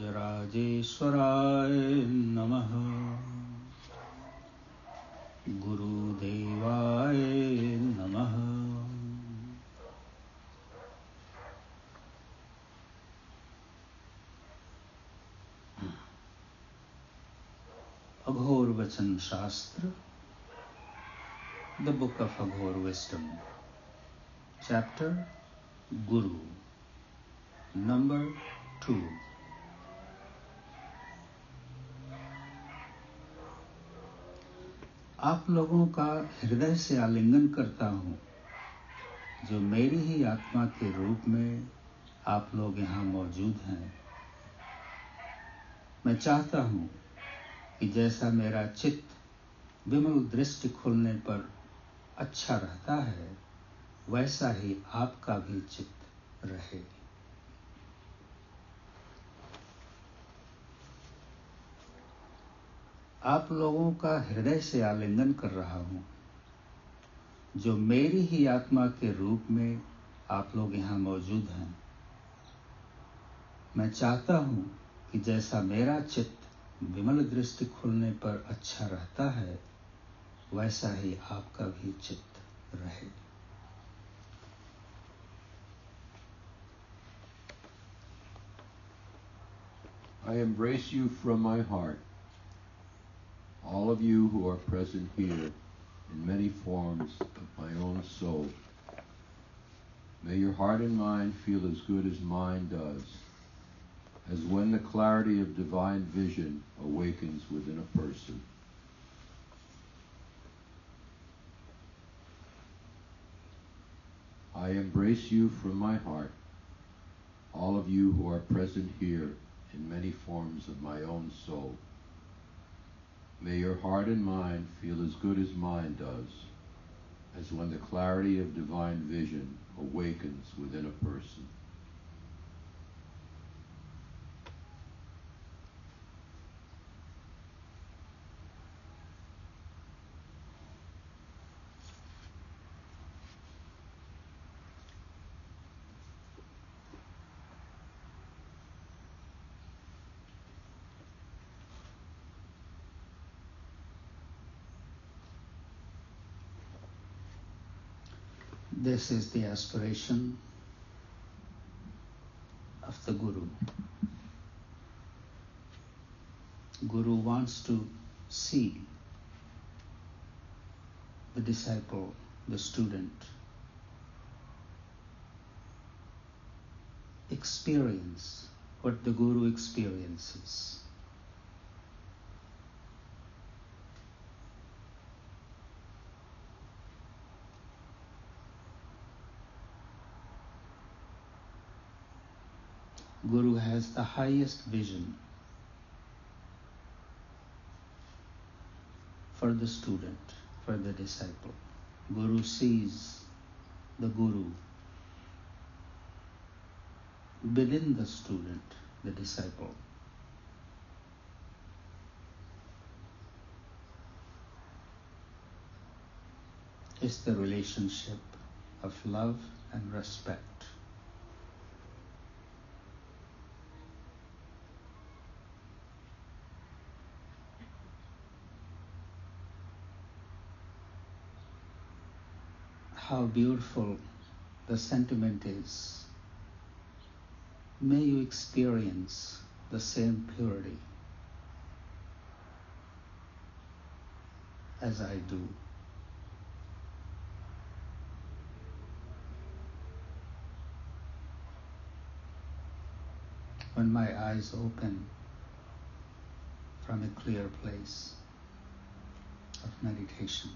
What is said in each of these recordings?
राजराजेश्वराय नमः। गुरुदेवाय नमः। Aghor Vachan Shastra the book of Aghor wisdom chapter guru number two आप लोगों का हृदय से आलिंगन करता हूँ, जो मेरी ही आत्मा के रूप में आप लोग यहाँ मौजूद हैं। मैं चाहता हूँ कि जैसा मेरा चित्त विमल दृष्टि खुलने पर अच्छा रहता है, वैसा ही आपका भी चित्त रहे। आप लोगों का हृदय से आलिंगन कर रहा हूँ। जो मेरी ही आत्मा के रूप में आप लोग यहाँ मौजूद हैं। मैं चाहता हूँ कि जैसा मेरा चित्त विमल दृष्टि खुलने पर अच्छा रहता है वैसा ही आपका भी चित्त रहे। I embrace you from my heart, all of you who are present here in many forms of my own soul. May your heart and mind feel as good as mine does, as when the clarity of divine vision awakens within a person. I embrace you from my heart, all of you who are present here in many forms of my own soul. May your heart and mind feel as good as mine does, as when the clarity of divine vision awakens within a person. This is the aspiration of the Guru. Guru wants to see the disciple, the student, experience what the Guru experiences. Guru has the highest vision for the student, for the disciple. Guru sees the Guru within the student, the disciple. It's the relationship of love and respect. How beautiful the sentiment is. May you experience the same purity as I do. When my eyes open from a clear place of meditation.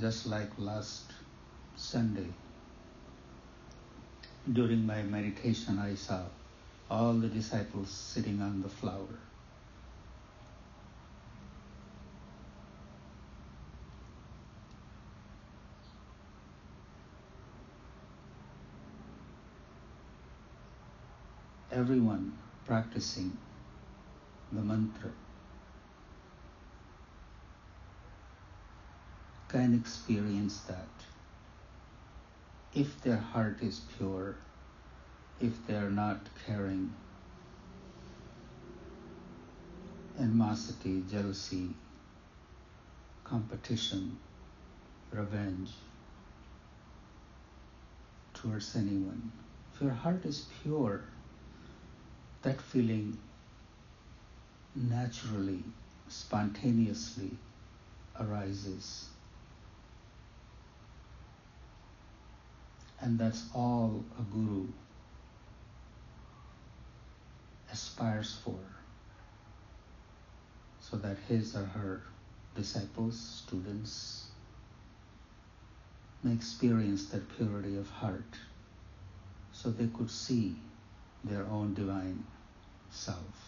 Just like last Sunday. During my meditation, I saw all the disciples sitting on the flower. Everyone practicing the mantra can experience that. If their heart is pure, if they are not caring animosity, jealousy, competition, revenge towards anyone. If your heart is pure, that feeling naturally, spontaneously arises. And that's all a guru aspires for, so that his or her disciples, students, may experience that purity of heart so they could see their own divine self.